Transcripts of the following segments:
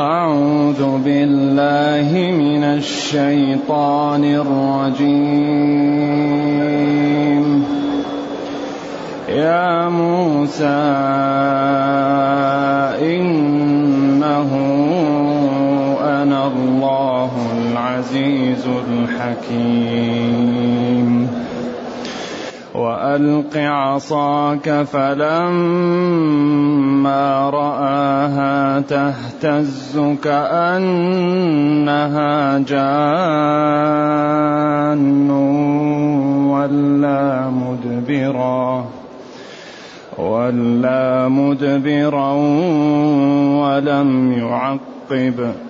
أعوذ بالله من الشيطان الرجيم. يا موسى إنه أنا الله العزيز الحكيم. وألق عصاك فلما رآها تهتز كأنها جان ولا مدبرا ولا مدبرا ولم يعقب.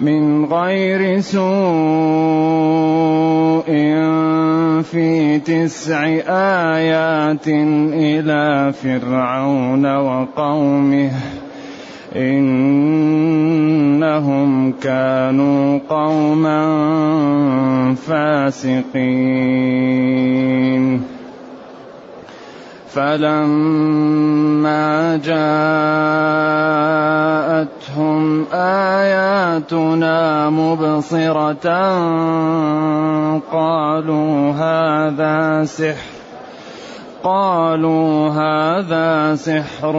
من غير سوء في تسع آيات إلى فرعون وقومه إنهم كانوا قوما فاسقين. فلما جاءتهم آياتنا مبصرة قالوا هذا سحر قالوا هذا سحر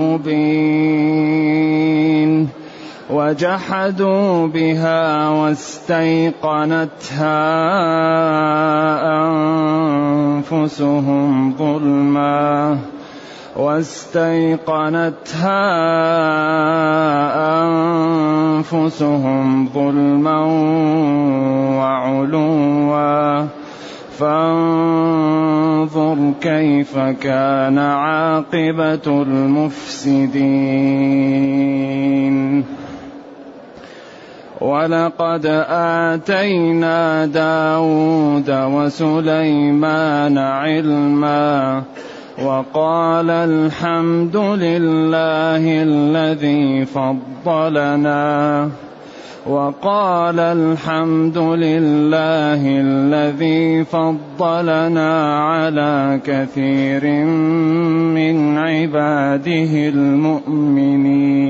مبين وجحدوا بها واستيقنتها أنفسهم ظلما واستيقنتها أنفسهم ظلما وعلوا فانظر كيف كان عاقبة المفسدين ولقد آتينا داود وسليمان علما وقال الحمد لله الذي فضلنا وقال الحمد لله الذي فضلنا على كثير من عباده المؤمنين.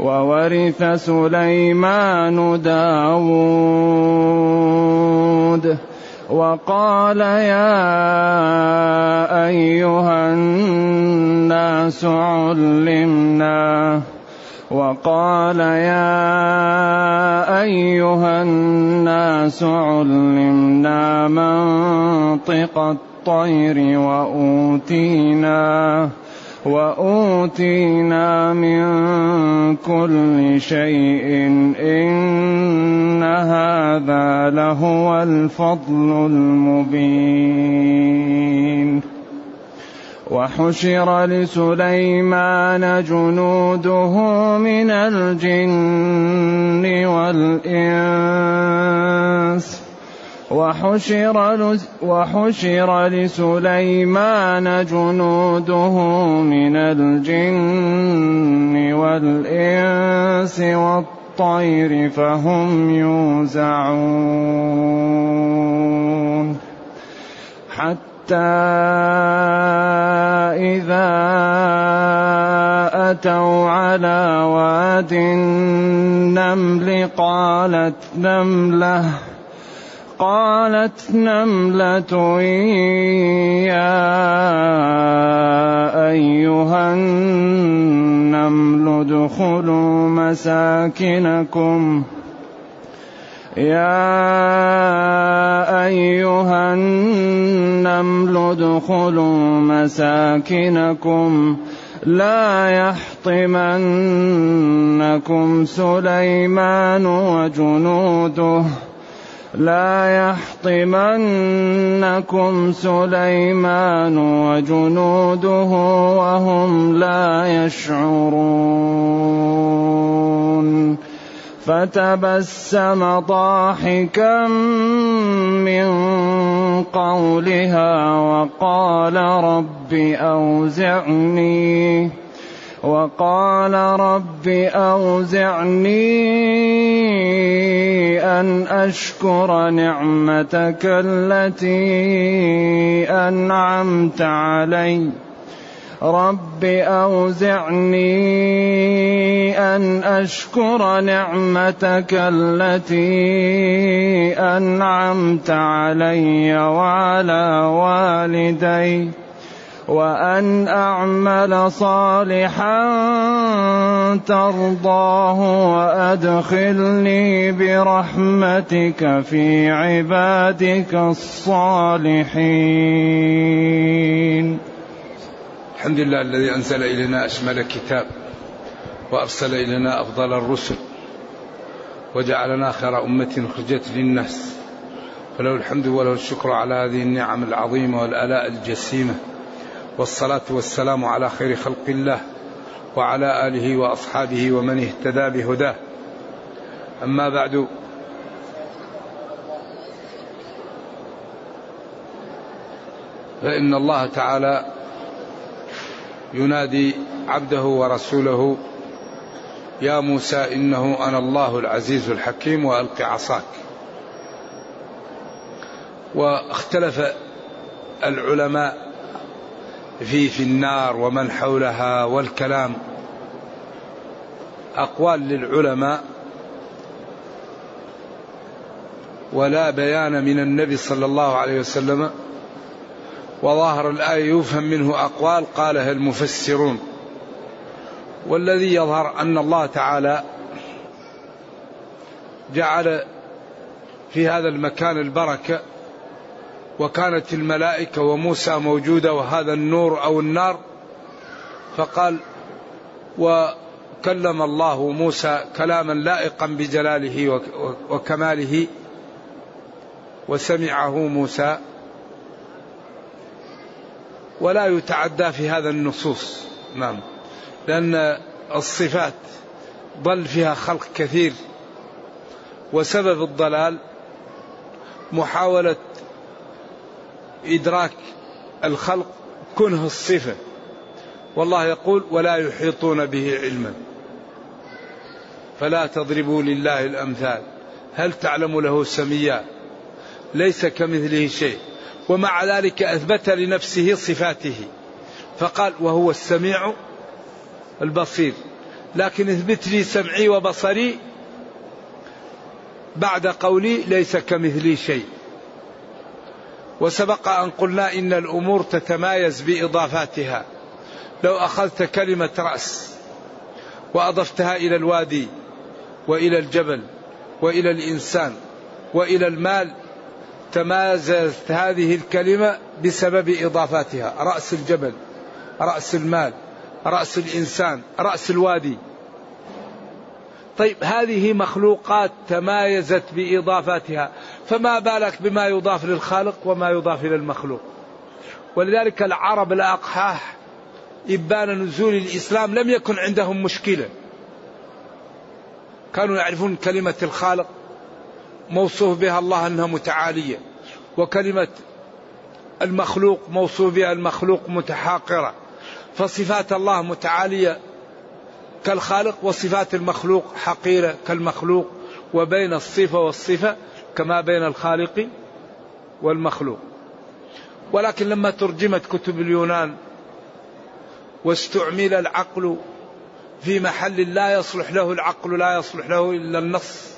وورث سليمان داود. وقال يا أيها الناس علمنا. وقال يا أيها الناس علمنا منطق الطير وأوتينا. وأوتينا من كل شيء إن هذا لهو الفضل المبين وحشر لسليمان جنوده من الجن والإنس وحشر, وحشر لسليمان جنوده من الجن والإنس والطير فهم يوزعون. حتى إذا أتوا على واد النمل قالت نملة وقالت نملة يا أيها النمل ادخلوا مساكنكم. يا أيها النمل ادخلوا مساكنكم. لا يحطمنكم سليمان وجنوده. لا يحطمنكم سليمان وجنوده وهم لا يشعرون. فتبسم ضاحكا من قولها وقال رب أوزعني. وقال رب أوزعني أن أشكر نعمتك التي أنعمت عليّ. رب أوزعني أن أشكر نعمتك التي أنعمت علي وعلى والدي. وأن أعمل صالحا ترضاه وأدخلني برحمتك في عبادك الصالحين. الحمد لله الذي أنزل إلينا أشمل كتاب وأرسل إلينا أفضل الرسل وجعلنا خير أمة خرجت للناس. فله الحمد وله الشكر على هذه النعم العظيمة والآلاء الجسيمة. والصلاة والسلام على خير خلق الله وعلى آله وأصحابه ومن اهتدى بهداه. أما بعد فإن الله تعالى ينادي عبده ورسوله يا موسى إنه أنا الله العزيز الحكيم والق عصاك. واختلف العلماء في في النار ومن حولها والكلام. أقوال للعلماء. ولا بيان من النبي صلى الله عليه وسلم. وظاهر الآية يفهم منه أقوال قالها المفسرون. والذي يظهر أن الله تعالى جعل في هذا المكان البركة وكانت الملائكة وموسى موجودة وهذا النور أو النار فقال وكلم الله موسى كلاما لائقا بجلاله وكماله وسمعه موسى ولا يتعدى في هذا النصوص. نعم. لأن الصفات ضل فيها خلق كثير وسبب الضلال محاولة إدراك الخلق كنه الصفة. والله يقول ولا يحيطون به علما. فلا تضربوا لله الأمثال. هل تعلم له سميا؟ ليس كمثله شيء. ومع ذلك أثبت لنفسه صفاته. فقال وهو السميع البصير. لكن اثبت لي سمعي وبصري بعد قولي ليس كمثلي شيء. وسبق أن قلنا إن الأمور تتمايز بإضافاتها. لو أخذت كلمة رأس وأضفتها إلى الوادي وإلى الجبل وإلى الإنسان وإلى المال تمازجت هذه الكلمة بسبب إضافاتها. رأس الجبل رأس المال رأس الإنسان رأس الوادي. طيب هذه مخلوقات تمايزت بإضافاتها. فما بالك بما يضاف للخالق وما يضاف إلى المخلوق ولذلك العرب الأقحاح إبان نزول الإسلام لم يكن عندهم مشكلة. كانوا يعرفون كلمة الخالق موصوف بها الله أنها متعالية وكلمة المخلوق موصوف بها المخلوق متحاقرة. فصفات الله متعالية كالخالق وصفات المخلوق حقيرة كالمخلوق وبين الصفة والصفة كما بين الخالق والمخلوق. ولكن لما ترجمت كتب اليونان واستعمل العقل في محل لا يصلح له العقل لا يصلح له إلا النص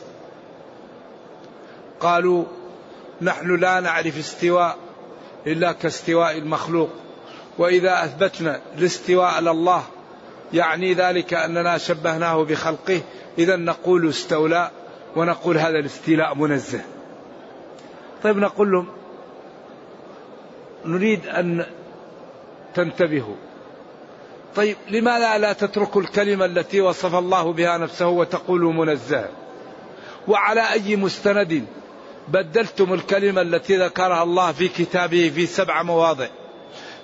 قالوا نحن لا نعرف استواء إلا كاستواء المخلوق. وإذا أثبتنا الاستواء الله يعني ذلك أننا شبهناه بخلقه إذا نقول استولى. ونقول هذا الاستيلاء منزه. طيب نقول لهم نريد أن تنتبهوا. طيب لماذا لا تتركوا الكلمة التي وصف الله بها نفسه وتقولوا منزه؟ وعلى أي مستند بدلتم الكلمة التي ذكرها الله في كتابه في سبع مواضع؟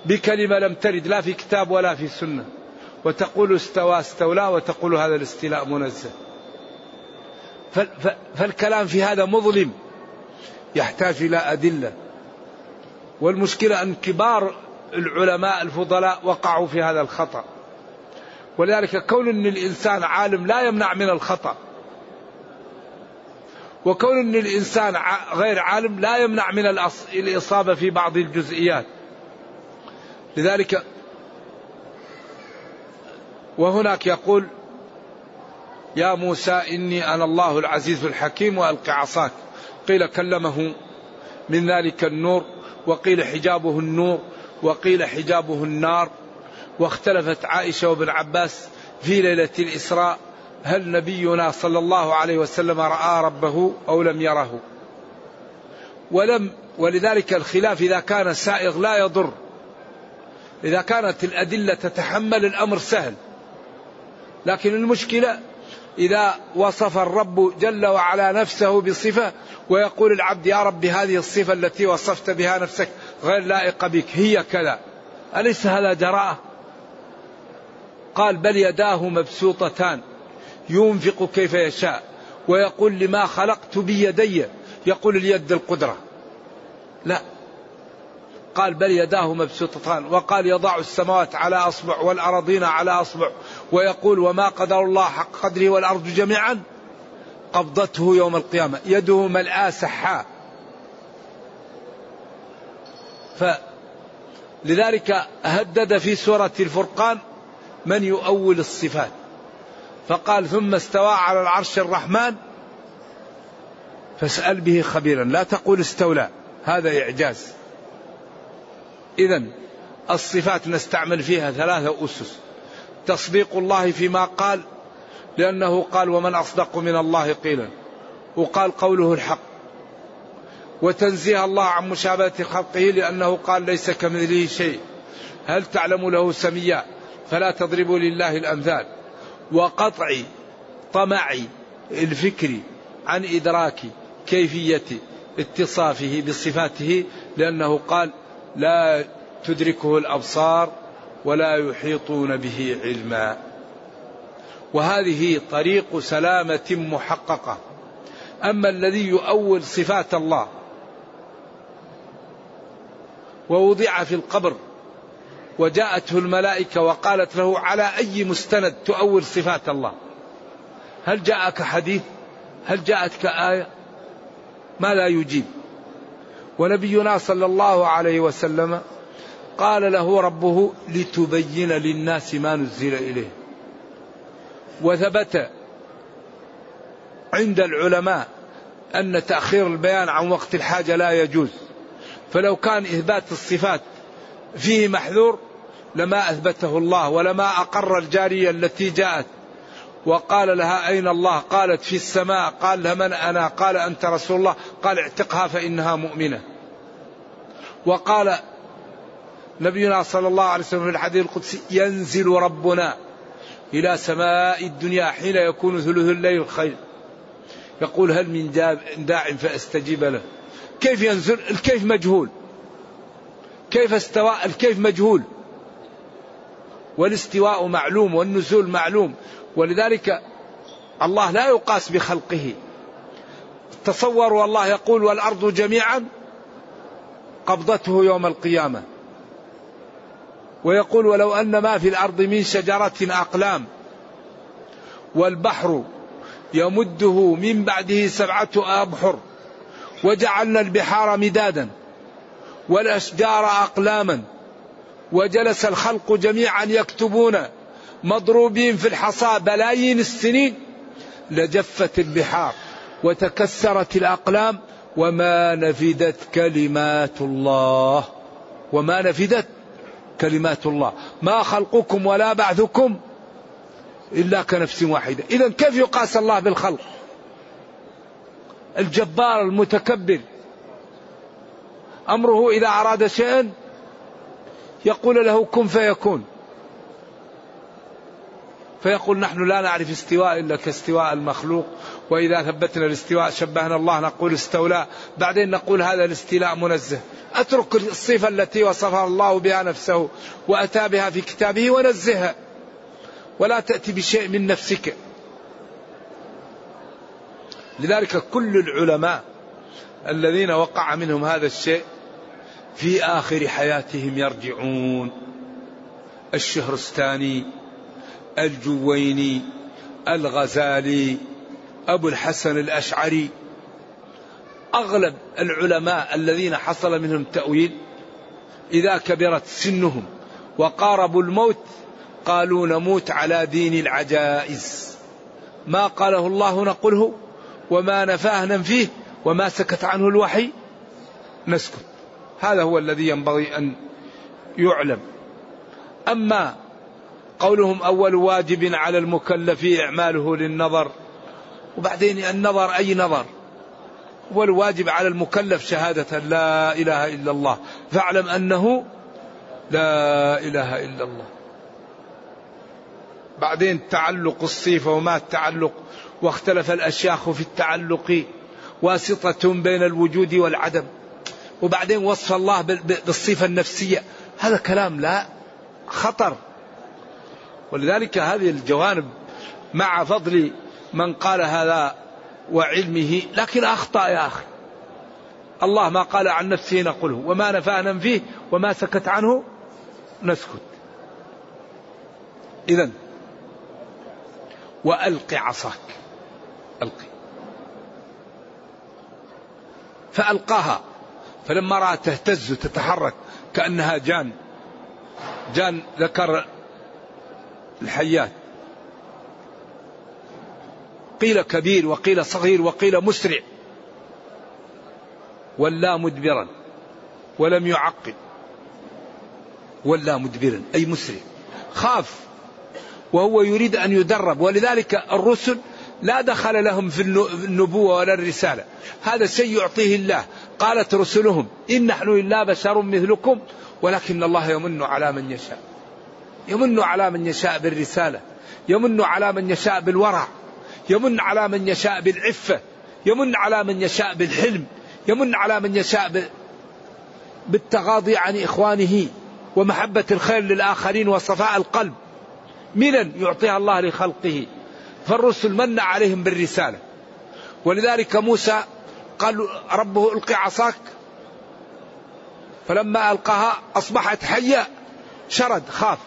بكلمة لم ترد لا في كتاب ولا في سنة. وتقول استوى استولى وتقول هذا الاستيلاء منزه. فالكلام في هذا مظلم يحتاج إلى أدلة. والمشكلة أن كبار العلماء الفضلاء وقعوا في هذا الخطأ. ولذلك كون أن الإنسان عالم لا يمنع من الخطأ. وكون أن الإنسان غير عالم لا يمنع من الإصابة في بعض الجزئيات. لذلك وهناك يقول يا موسى إني أنا الله العزيز الحكيم وألق عصاك. قيل كلمه من ذلك النور وقيل حجابه النور وقيل حجابه النار. واختلفت عائشة وابن عباس في ليلة الإسراء هل نبينا صلى الله عليه وسلم رأى ربه أو لم يره؟ ولم ولذلك الخلاف إذا كان سائغ لا يضر. إذا كانت الأدلة تتحمل الأمر سهل. لكن المشكلة إذا وصف الرب جل وعلا نفسه بصفة ويقول العبد يا رب هذه الصفة التي وصفت بها نفسك غير لائقة بك هي كذا. أليس هذا جراءة؟ قال بل يداه مبسوطتان ينفق كيف يشاء ويقول لما خلقت بيدي يقول اليد القدرة. لا. قال بل يداه مبسوطتان وقال يضع السماوات على أصبع والأراضين على أصبع ويقول وما قدر الله حق قدره والأرض جميعا قبضته يوم القيامة. يده ملآ سحاء. فلذلك هدد في سورة الفرقان من يؤول الصفات. فقال ثم استوى على العرش الرحمن فاسأل به خبيرا. لا تقول استولى. هذا إعجاز. إذا الصفات نستعمل فيها ثلاثة أسس. تصديق الله فيما قال لأنه قال ومن أصدق من الله قيلا وقال قوله الحق. وتنزيه الله عن مشابهة خلقه لأنه قال ليس كمثله شيء هل تعلم له سميا؟ فلا تضربوا لله الأمثال. وقطع طمع الفكر عن إدراك كيفية اتصافه بصفاته لأنه قال لا تدركه الأبصار ولا يحيطون به علما. وهذه طريق سلامة محققة. أما الذي يؤول صفات الله ووضع في القبر وجاءته الملائكة وقالت له على أي مستند تؤول صفات الله؟ هل جاءك حديث؟ هل جاءتك آية؟ ما لا يجيب. ونبينا صلى الله عليه وسلم قال له ربه لتبين للناس ما نزل إليه. وثبت عند العلماء أن تأخير البيان عن وقت الحاجة لا يجوز. فلو كان إثبات الصفات فيه محذور لما أثبته الله ولما أقر الجارية التي جاءت. وقال لها أين الله؟ قالت في السماء. قال لها من أنا؟ قال أنت رسول الله. قال اعتقها فإنها مؤمنة. وقال نبينا صلى الله عليه وسلم في الحديث القدسي ينزل ربنا إلى سماء الدنيا حين يكون ثلث الليل خير. يقول هل من داع فأستجيب له. كيف ينزل؟ الكيف مجهول. كيف استوى الكيف مجهول. والاستواء معلوم والنزول معلوم. ولذلك الله لا يقاس بخلقه. تصوروا الله يقول والأرض جميعا قبضته يوم القيامة. ويقول ولو أن ما في الأرض من شجرة أقلام والبحر يمده من بعده سبعة أبحر وجعلنا البحار مدادا والأشجار أقلاما وجلس الخلق جميعا يكتبون مضروبين في الحصى بلايين السنين لجفت البحار وتكسرت الأقلام وما نفدت كلمات الله. وما نفدت كلمات الله. ما خلقكم ولا بعثكم إلا كنفس واحدة. إذا كيف يقاس الله بالخلق؟ الجبار المتكبر. أمره إذا أراد شيئا يقول له كن فيكون. فيقول نحن لا نعرف استواء إلا كاستواء المخلوق وإذا ثبتنا الاستواء شبهنا الله نقول استولى بعدين نقول هذا الاستيلاء منزه. أترك الصفة التي وصفها الله بها نفسه وأتى بها في كتابه ونزهها ولا تأتي بشيء من نفسك. لذلك كل العلماء الذين وقع منهم هذا الشيء في آخر حياتهم يرجعون. الشهرستاني الجويني الغزالي أبو الحسن الأشعري أغلب العلماء الذين حصل منهم تأويل إذا كبرت سنهم وقاربوا الموت قالوا نموت على دين العجائز. ما قاله الله نقوله وما نفاه ننفيه وما سكت عنه الوحي نسكت. هذا هو الذي ينبغي أن يعلم. أما قولهم أول واجب على المكلف إعماله للنظر. وبعدين النظر أي نظر؟ والواجب على المكلف شهادة لا إله إلا الله. فاعلم أنه لا إله إلا الله. بعدين تعلق الصفة وما التعلق. واختلف الأشياخ في التعلق. واسطة بين الوجود والعدم. وبعدين وصف الله بالصفة النفسية. هذا كلام لا خطر. ولذلك هذه الجوانب مع فضل من قال هذا وعلمه لكن أخطأ يا أخي. الله ما قال عن نفسه نقوله وما نفى ننفيه وما سكت عنه نسكت. إذا وألق عصاك. ألقي فألقاها فلما رأى تهتز تتحرك كأنها جان جان ذكر الحيات. قيل كبير وقيل صغير وقيل مسرع. ولا مدبرا. ولم يعقب ولا مدبرا. أي مسرع. خاف. وهو يريد أن يدرب. ولذلك الرسل لا دخل لهم في النبوة ولا الرسالة. هذا شيء يعطيه الله. قالت رسلهم إن نحن إلا بشر مثلكم ولكن الله يمن على من يشاء. يمن على من يشاء بالرسالة يمن على من يشاء بالورع يمن على من يشاء بالعفة يمن على من يشاء بالحلم يمن على من يشاء بالتغاضي عن إخوانه ومحبة الخير للآخرين وصفاء القلب. منا يعطيها الله لخلقه. فالرسل من عليهم بالرسالة. ولذلك موسى قال ربه ألقي عصاك. فلما ألقاها أصبحت حية شرد خاف.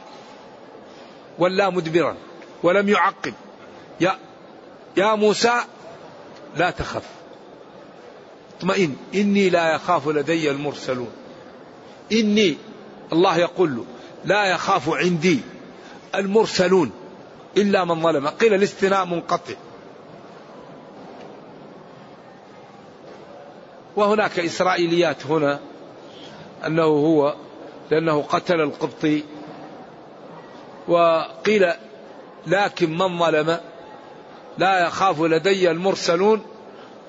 ولا مدبرا ولم يعقب. يا يا موسى لا تخف. اطمئن. إني لا يخاف لدي المرسلون. إني الله يقول له لا يخاف عندي المرسلون إلا من ظلم. قيل الاستثناء منقطع. وهناك إسرائيليات هنا أنه هو لأنه قتل القبطي وقيل لكن من ظلم؟ لا يخاف لدي المرسلون.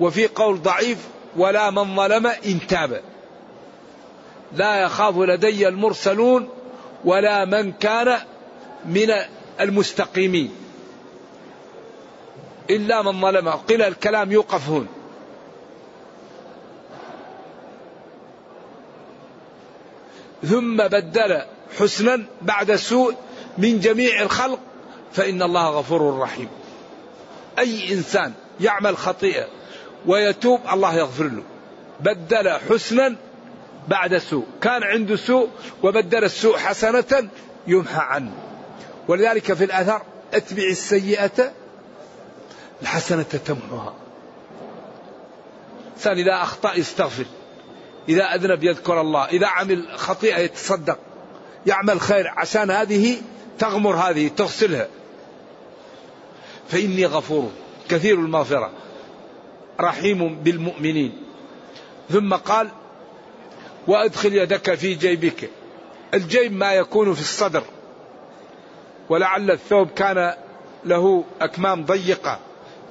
وفي قول ضعيف ولا من ظلم إن تاب. لا يخاف لدي المرسلون ولا من كان من المستقيمين. إلا من ظلم. قيل الكلام يوقف هنا ثم بدل حسنا بعد سوء من جميع الخلق فإن الله غفور رحيم. أي إنسان يعمل خطيئة ويتوب الله يغفر له. بدل حسنا بعد سوء. كان عنده سوء وبدل السوء حسنة يمحى عنه. ولذلك في الأثر اتبع السيئة الحسنة تمحها إنسان إذا أخطأ يستغفر إذا أذنب يذكر الله إذا عمل خطيئة يتصدق. يعمل خير عشان هذه تغمر هذه تغسلها. فإني غفور كثير المغفرة رحيم بالمؤمنين. ثم قال وأدخل يدك في جيبك. الجيب ما يكون في الصدر ولعل الثوب كان له أكمام ضيقة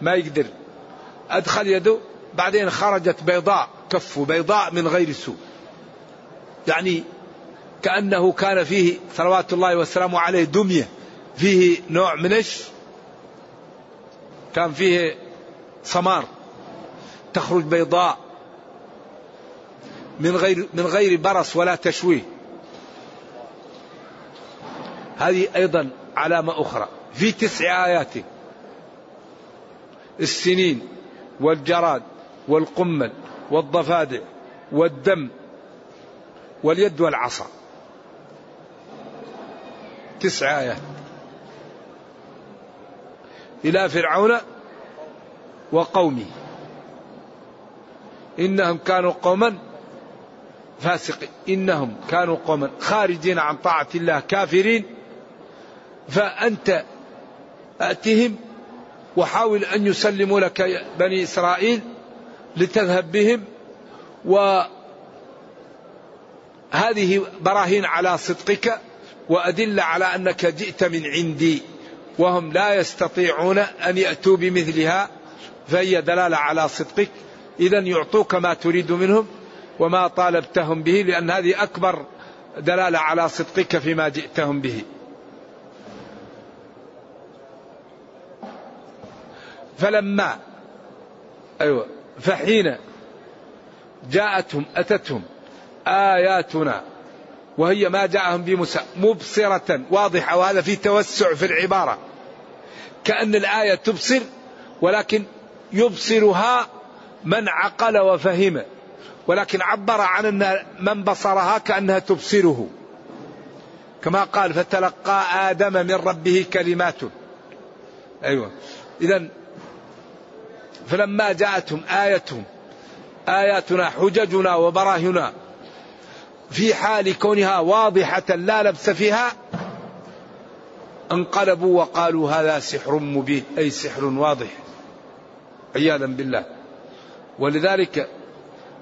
ما يقدر. أدخل يده بعدين خرجت بيضاء كفه بيضاء من غير سوء. يعني كأنه كان فيه صلوات الله وسلامه عليه دمية. فيه نوع من إيش؟ كان فيه سمار تخرج بيضاء من غير من غير برص ولا تشويه. هذه أيضا علامة أخرى. في تسع آيات. السنين والجراد والقمل والضفادع والدم واليد والعصا. تسع آيات. إلى فرعون وقومه. إنهم كانوا قوما فاسقين. إنهم كانوا قوما خارجين عن طاعة الله كافرين. فأنت آتهم وحاول أن يسلموا لك بني إسرائيل لتذهب بهم. وهذه براهين على صدقك. وادله على أنك جئت من عندي وهم لا يستطيعون أن يأتوا بمثلها فهي دلالة على صدقك اذا يعطوك ما تريد منهم وما طالبتهم به لأن هذه أكبر دلالة على صدقك فيما جئتهم به. فلما أيوه فحين جاءتهم أتتهم آياتنا وهي ما جاءهم بموسى مبصرة واضحة وهذا في توسع في العبارة. كأن الآية تبصر ولكن يبصرها من عقل وفهم ولكن عبر عن أن من بصرها كأنها تبصره. كما قال فتلقى آدم من ربه كلمات أيوة. إذا فلما جاءتهم آيتهم آياتنا حججنا وبراهنا في حال كونها واضحة لا لبس فيها انقلبوا وقالوا هذا سحر مبين أي سحر واضح عياذا بالله. ولذلك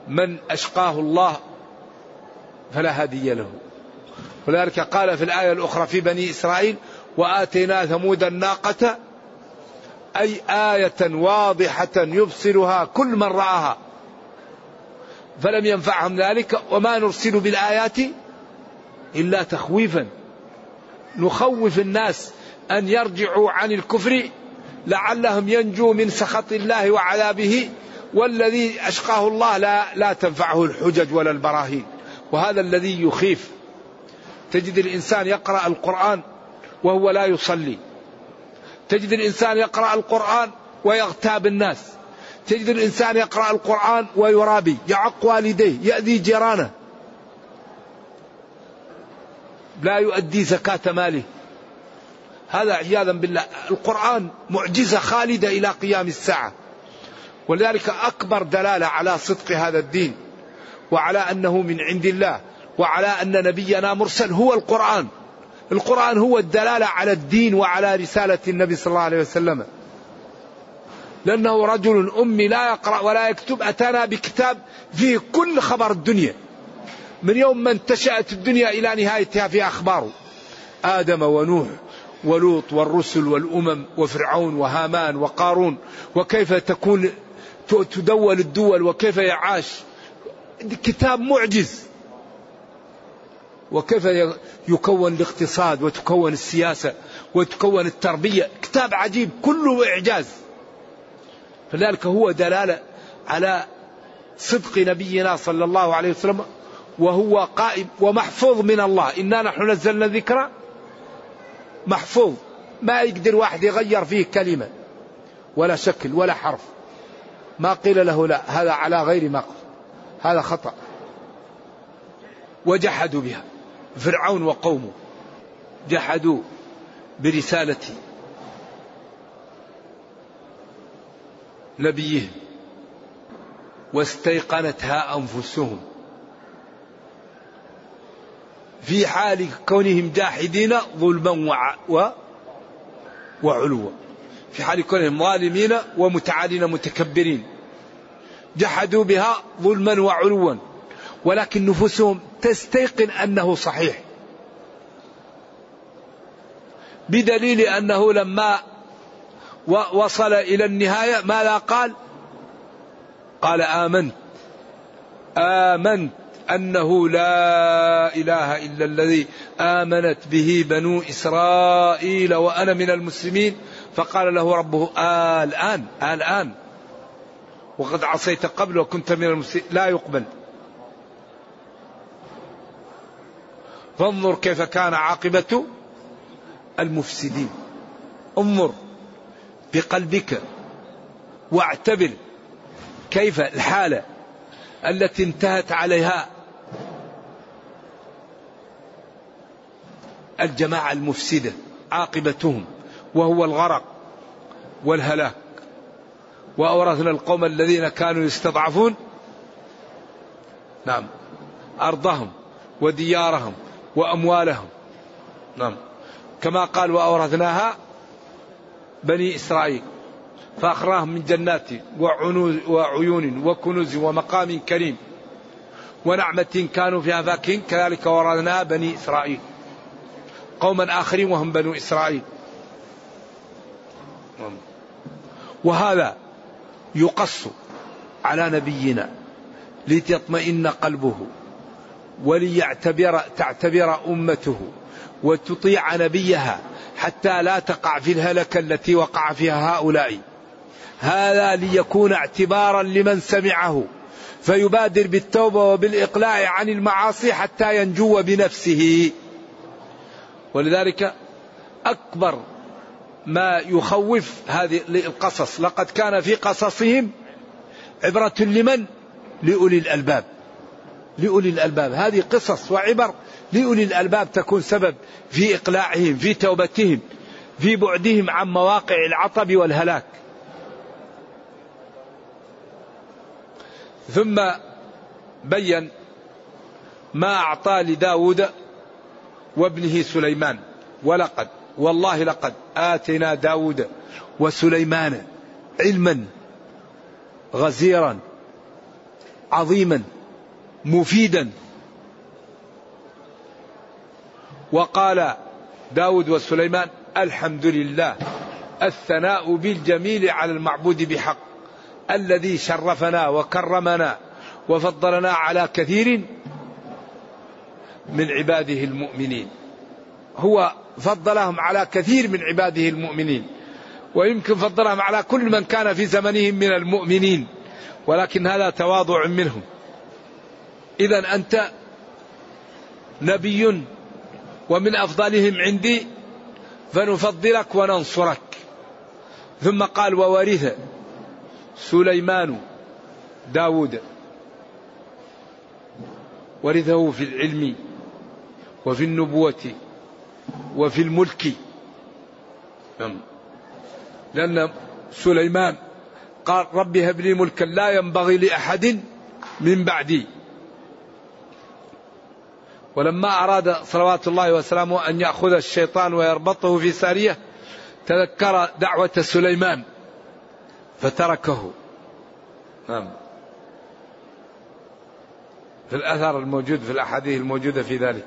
من أشقاه الله فلا هادي له. ولذلك قال في الآية الأخرى في بني إسرائيل وآتينا ثمود الناقة أي آية واضحة يبصرها كل من رآها. فلم ينفعهم ذلك وما نرسل بالآيات إلا تخويفا. نخوف الناس أن يرجعوا عن الكفر لعلهم ينجوا من سخط الله وعذابه والذي أشقاه الله لا, لا تنفعه الحجج ولا البراهين. وهذا الذي يخيف. تجد الإنسان يقرأ القرآن وهو لا يصلي. تجد الإنسان يقرأ القرآن ويغتاب الناس. تجد الإنسان يقرأ القرآن ويرابي يعق والديه يأذي جيرانه. لا يؤدي زكاة ماله. هذا عياذا بالله. القرآن معجزة خالدة إلى قيام الساعة. ولذلك أكبر دلالة على صدق هذا الدين وعلى أنه من عند الله وعلى أن نبينا مرسل هو القرآن. القرآن هو الدلالة على الدين وعلى رسالة النبي صلى الله عليه وسلم. لأنه رجل أمي لا يقرأ ولا يكتب أتانا بكتاب فيه كل خبر الدنيا. من يوم ما انتشأت الدنيا إلى نهايتها في أخباره آدم ونوح ولوط والرسل والأمم وفرعون وهامان وقارون وكيف تكون تدول الدول وكيف يعاش. كتاب معجز. وكيف يكون الاقتصاد وتكون السياسة وتكون التربية. كتاب عجيب كله إعجاز. فذلك هو دلالة على صدق نبينا صلى الله عليه وسلم وهو قائم ومحفوظ من الله. إنا نحن نزلنا ذكرى محفوظ. ما يقدر واحد يغير فيه كلمة ولا شكل ولا حرف. ما قيل له لا هذا على غير ما هذا خطأ. وجحدوا بها. فرعون وقومه جحدوا برسالتي نبيهم واستيقنتها أنفسهم في حال كونهم جاحدين ظلما و... وعلوا. في حال كونهم ظالمين ومتعالين متكبرين. جحدوا بها ظلما وعلوا. ولكن نفوسهم تستيقن أنه صحيح. بدليل أنه لما وصل إلى النهاية ماذا قال؟ قال آمنت. آمنت أنه لا إله إلا الذي آمنت به بنو إسرائيل وأنا من المسلمين. فقال له ربه آه الآن آه الآن. وقد عصيت قبل وكنت من المسلمين. لا يقبل. فانظر كيف كان عاقبة المفسدين. انظر. بقلبك واعتبر كيف الحالة التي انتهت عليها الجماعة المفسدة عاقبتهم وهو الغرق والهلاك. وأورثنا القوم الذين كانوا يستضعفون نعم أرضهم وديارهم وأموالهم نعم. كما قال وأورثناها بني إسرائيل فأخراهم من جنات وعيون وكنوز ومقام كريم ونعمة كانوا فيها فاكين كذلك ورثناها بني إسرائيل. قوما آخرين وهم بنو إسرائيل. وهذا يقص على نبينا لتطمئن قلبه وليعتبر تعتبر أمته وتطيع نبيها حتى لا تقع في الهلكة التي وقع فيها هؤلاء. هذا ليكون اعتبارا لمن سمعه فيبادر بالتوبة وبالإقلاع عن المعاصي حتى ينجو بنفسه. ولذلك أكبر ما يخوف هذه القصص لقد كان في قصصهم عبرة لمن؟ لأولي الألباب. لأولي الألباب. هذه قصص وعبر لأولي الألباب تكون سبب في إقلاعهم في توبتهم في بعدهم عن مواقع العطب والهلاك. ثم بين ما أعطى لداود وابنه سليمان. ولقد والله لقد آتينا داود وسليمان علما غزيرا عظيما. مفيدا. وقال داود وسليمان الحمد لله الثناء بالجميل على المعبود بحق الذي شرفنا وكرمنا وفضلنا على كثير من عباده المؤمنين. هو فضلهم على كثير من عباده المؤمنين ويمكن فضلهم على كل من كان في زمنهم من المؤمنين ولكن هذا تواضع منهم. إذا أنت نبي ومن أفضلهم عندي فنفضلك وننصرك. ثم قال وورث سليمان داود. ورثه في العلم وفي النبوة وفي الملك. نعم. لأن سليمان قال رب هب لي ملكا لا ينبغي لأحد من بعدي. ولما أراد صلوات الله وسلامه أن يأخذ الشيطان ويربطه في سارية تذكر دعوة سليمان فتركه. نعم. في الأثر الموجود في الأحاديث الموجودة في ذلك.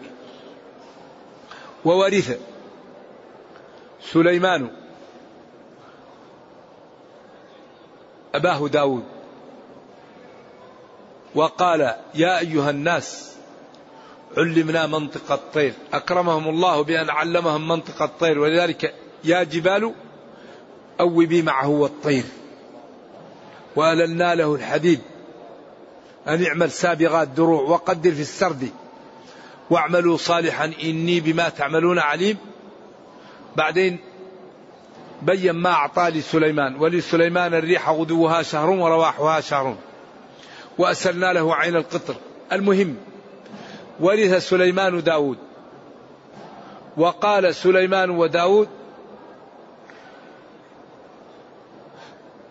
وورث سليمان أباه داود وقال يا أيها الناس علمنا منطق الطير. أكرمهم الله بأن علمهم منطق الطير. ولذلك يا جبال أوبي معه والطير. وأللنا له الحديد. أن اعمل سابغات دروع وقدر في السرد. واعملوا صالحا إني بما تعملون عليم. بعدين بين ما أعطى لسليمان. ولسليمان الريح غدوها شهر ورواحها شهر. وأسلنا له عين القطر. المهم ورث سليمان داود. وقال سليمان وداود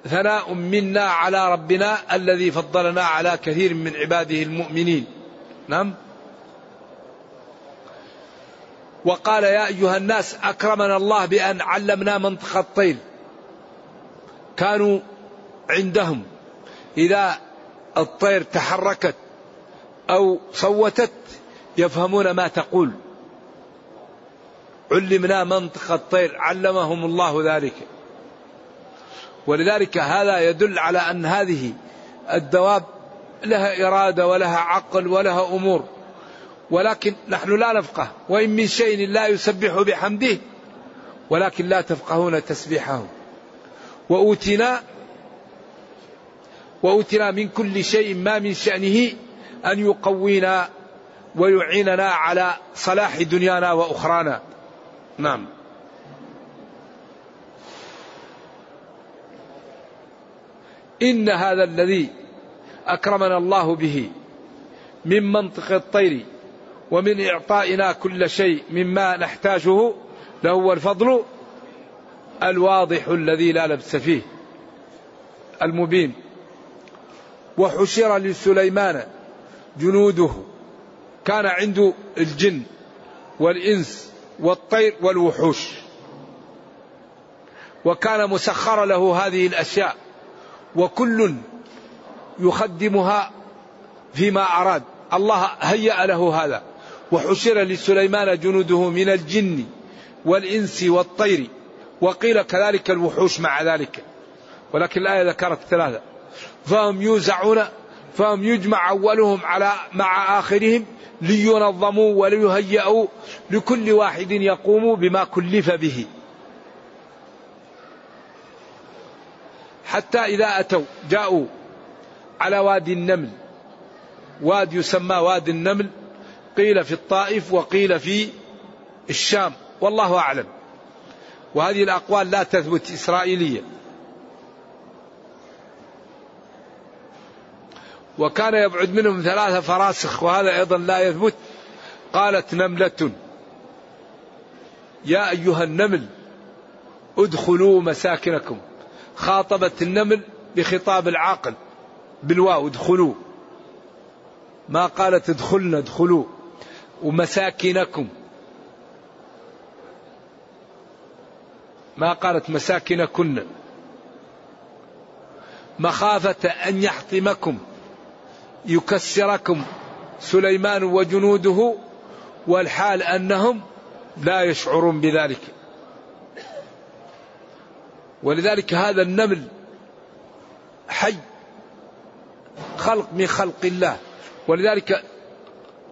ثناء منا على ربنا الذي فضلنا على كثير من عباده المؤمنين. نعم. وقال يا أيها الناس أكرمنا الله بأن علمنا منطق الطير. كانوا عندهم. إذا الطير تحركت أو صوتت يفهمون ما تقول. علمنا منطق الطير علمهم الله ذلك. ولذلك هذا يدل على أن هذه الدواب لها إرادة ولها عقل ولها أمور. ولكن نحن لا نفقه وإن من شيء لا يسبح بحمده ولكن لا تفقهون تسبيحهم وأوتنا وأوتنا من كل شيء ما من شأنه أن يقوينا ويعيننا على صلاح دنيانا وأخرانا. نعم. إن هذا الذي أكرمنا الله به من منطق الطير ومن إعطائنا كل شيء مما نحتاجه لهو الفضل الواضح الذي لا لبس فيه المبين. وحشر لسليمان جنوده كان عنده الجن والإنس والطير والوحوش. وكان مسخر له هذه الأشياء وكل يخدمها فيما أراد. الله هيأ له هذا وحشر لسليمان جنوده من الجن والإنس والطير وقيل كذلك الوحوش مع ذلك. ولكن الآية ذكرت ثلاثة. فهم يوزعون فهم يجمع أولهم على مع آخرهم لينظموا وليهيئوا لكل واحد يقوم بما كلف به. حتى إذا أتوا جاءوا على وادي النمل. واد يسمى وادي النمل. قيل في الطائف وقيل في الشام. والله أعلم. وهذه الأقوال لا تثبت إسرائيلية وكان يبعد منهم ثلاثة فراسخ وهذا أيضا لا يثبت. قالت نملة. يا أيها النمل ادخلوا مساكنكم. خاطبت النمل بخطاب العاقل بالواو ادخلوا. ما قالت ادخلنا ادخلوا. ومساكنكم. ما قالت مساكنكن. مخافة أن يحطمكم. يكسركم سليمان وجنوده والحال أنهم لا يشعرون بذلك. ولذلك هذا النمل حي خلق من خلق الله. ولذلك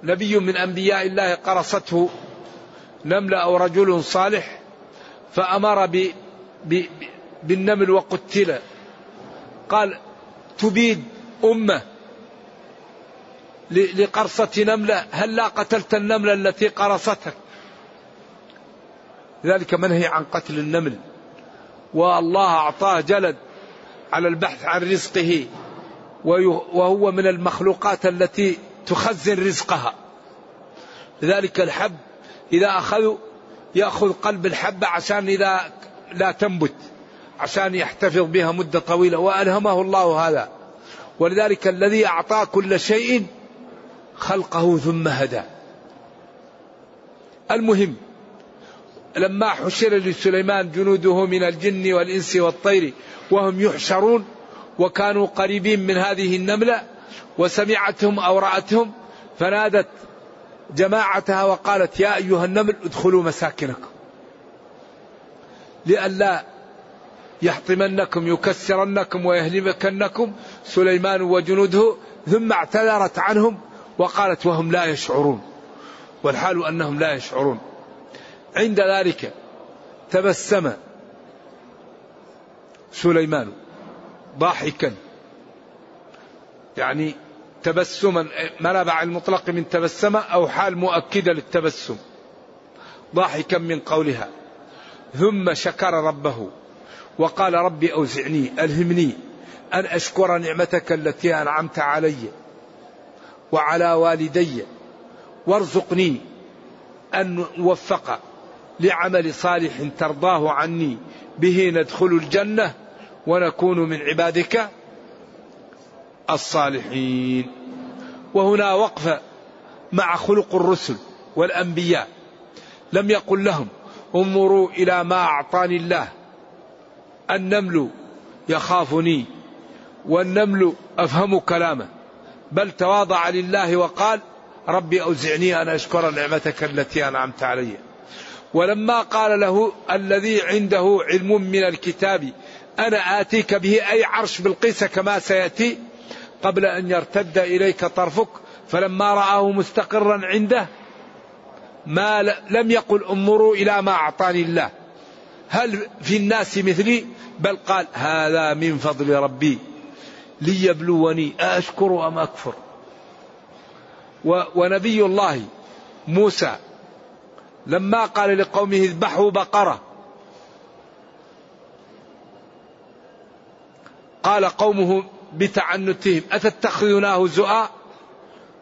نبي من أنبياء الله قرصته نمله أو رجل صالح فأمر ب ب بالنمل وقتل. قال تبيد أمة. لقرصة نملة. هل لا قتلت النملة التي قرصتك؟ لذلك منهي عن قتل النمل؟ والله أعطاه جلد على البحث عن رزقه وهو من المخلوقات التي تخزن رزقها. لذلك الحب إذا أخذوا يأخذ قلب الحبة عشان إذا لا تنبت عشان يحتفظ بها مدة طويلة. وألهمه الله هذا. ولذلك الذي أعطاه كل شيء خلقه ثم هدى. المهم لما حشر لسليمان جنوده من الجن والإنس والطير وهم يحشرون وكانوا قريبين من هذه النملة وسمعتهم أو رأتهم فنادت جماعتها وقالت يا أيها النمل ادخلوا مساكنكم. لئلا يحطمنكم يكسرنكم ويهلكنكم سليمان وجنوده ثم اعتذرت عنهم وقالت وهم لا يشعرون والحال أنهم لا يشعرون. عند ذلك تبسم سليمان ضاحكا. يعني تبسما منبع المطلق من تبسم أو حال مؤكده للتبسم. ضاحكا من قولها. ثم شكر ربه وقال ربي أوزعني ألهمني أن أشكر نعمتك التي أنعمت علي. وعلى والدي وارزقني أن نوفق لعمل صالح ترضاه عني به ندخل الجنة ونكون من عبادك الصالحين. وهنا وقفه مع خلق الرسل والأنبياء. لم يقل لهم انظروا إلى ما أعطاني الله. النمل يخافني والنمل أفهم كلامه. بل تواضع لله وقال ربي أوزعني أن أشكر نعمتك التي أنعمت علي. ولما قال له الذي عنده علم من الكتاب أنا آتيك به أي عرش بالقيس كما سيأتي قبل أن يرتد إليك طرفك فلما رآه مستقرا عنده ما لم يقل انظروا إلى ما أعطاني الله. هل في الناس مثلي؟ بل قال هذا من فضل ربي. ليبلوني أشكر أم أكفر؟ ونبي الله موسى لما قال لقومه اذبحوا بقرة. قال قومه بتعنتهم أتتخذناه زؤا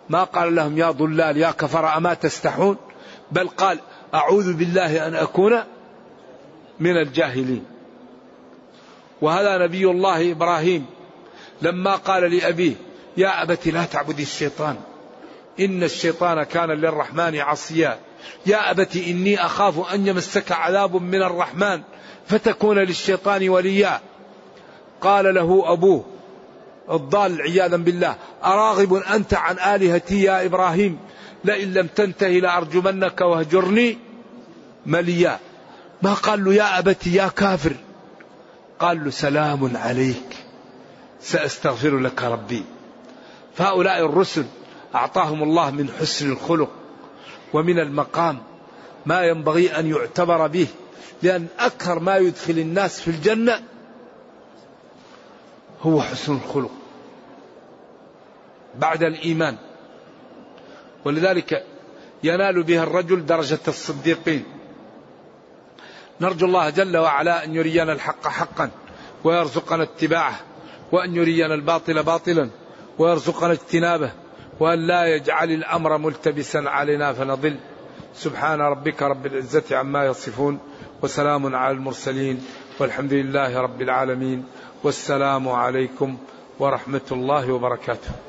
ما قال لهم يا ضلال يا كفر أما تستحون؟ بل قال أعوذ بالله أن أكون من الجاهلين. وهذا نبي الله إبراهيم. لما قال لأبيه يا أبت لا تعبد الشيطان إن الشيطان كان للرحمن عصيا. يا أبت إني أخاف أن يمسك عذاب من الرحمن فتكون للشيطان وليا. قال له أبوه الضال عياذا بالله أراغب أنت عن آلهتي يا إبراهيم لئن لم تنتهي لأرجمنك واهجرني مليا. ما قال له يا أبت يا كافر؟ قال له سلام عليك. سأستغفر لك ربي. فهؤلاء الرسل أعطاهم الله من حسن الخلق ومن المقام ما ينبغي أن يعتبر به لأن أكثر ما يدخل الناس في الجنة هو حسن الخلق. بعد الإيمان. ولذلك ينال بها الرجل درجة الصديقين. نرجو الله جل وعلا أن يرينا الحق حقا ويرزقنا اتباعه. وأن يرينا الباطل باطلا ويرزقنا اجتنابه وأن لا يجعل الأمر ملتبسا علينا فنضل. سبحان ربك رب العزة عما يصفون وسلام على المرسلين والحمد لله رب العالمين والسلام عليكم ورحمة الله وبركاته.